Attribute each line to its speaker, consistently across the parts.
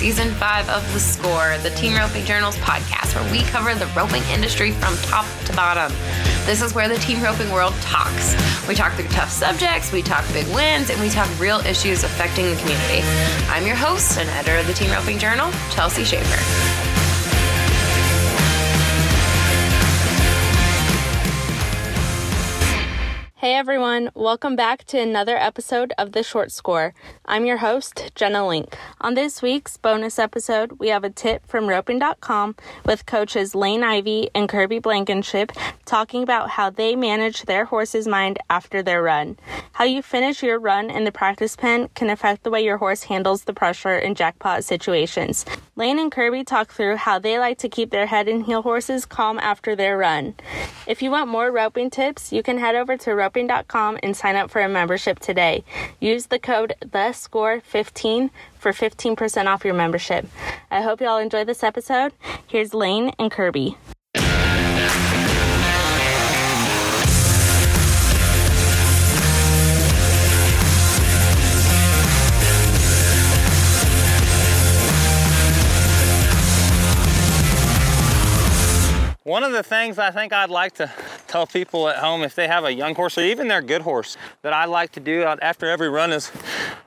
Speaker 1: season five of The Score, the Team Roping Journals podcast, where we cover the roping industry from top to bottom. This is where the team roping world talks. We talk through tough subjects, we talk big wins, and we talk real issues affecting the community. I'm your host and editor of the Team Roping Journal, Chelsea Shaffer.
Speaker 2: Hey everyone, welcome back to another episode of The Short Score. I'm your host, Jenna Link. On this week's bonus episode, we have a tip from roping.com with coaches Lane Ivy and Kirby Blankenship talking about how they manage their horse's mind after their run. How you finish your run in the practice pen can affect the way your horse handles the pressure in jackpot situations. Lane and Kirby talk through how they like to keep their head and heel horses calm after their run. If you want more roping tips, you can head over to roping.com and sign up for a membership today. Use the code THESCORE15 for 15% off your membership. I hope you all enjoy this episode. Here's Lane and Kirby.
Speaker 3: One of the things I think I'd like to tell people at home if they have a young horse or even their good horse that I like to do after every run is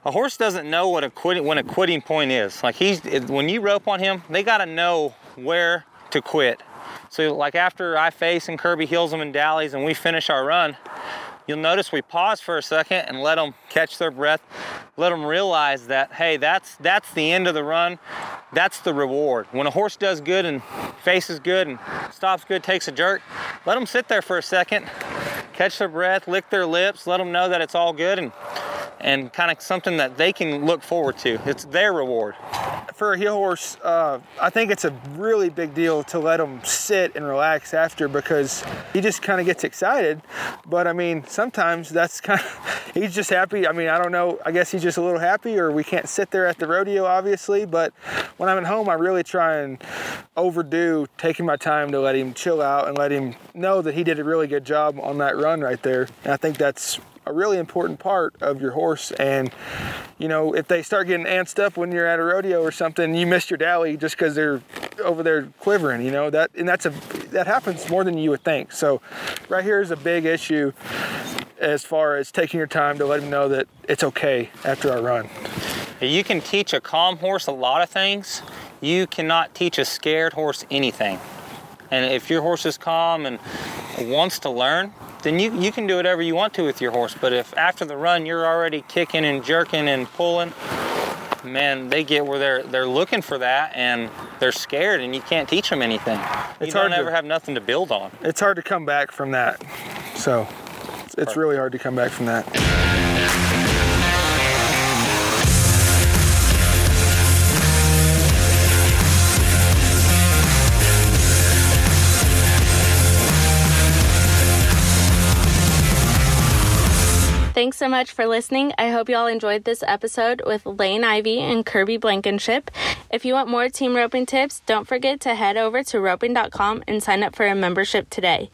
Speaker 3: a horse doesn't know what a quitting when a quitting point is. Like he's when you rope on him, they got to know where to quit. So like after I face and Kirby heels them and dallies and we finish our run, you'll notice we pause for a second and let them catch their breath, let them realize that, hey, that's, that's the end of the run. That's the reward. When a horse does good and faces good and stops good, takes a jerk, let them sit there for a second, catch their breath, lick their lips, let them know that it's all good and and kind of something that they can look forward to. It's their reward.
Speaker 4: For a heel horse, uh, I think it's a really big deal to let him sit and relax after because he just kind of gets excited. But I mean, sometimes that's kind of, he's just happy. I mean, I don't know. I guess he's just a little happy, or we can't sit there at the rodeo, obviously. But when I'm at home, I really try and overdo taking my time to let him chill out and let him know that he did a really good job on that run right there. And I think that's a really important part of your horse. And, you know, if they start getting antsed up when you're at a rodeo or something, you missed your dally just because they're over there quivering, you know, that, and that's a, that happens more than you would think. So right here is a big issue as far as taking your time to let them know that it's okay after our run.
Speaker 3: You can teach a calm horse a lot of things. You cannot teach a scared horse anything. And if your horse is calm and wants to learn, then you, you can do whatever you want to with your horse. But if after the run you're already kicking and jerking and pulling, man, they get where they're they're looking for that and they're scared and you can't teach them anything. You it's don't ever to, have nothing to build on.
Speaker 4: It's hard to come back from that. So it's really hard to come back from that.
Speaker 2: Thanks so much for listening. I hope you all enjoyed this episode with Lane Ivy and Kirby Blankenship. If you want more team roping tips, don't forget to head over to roping.com and sign up for a membership today.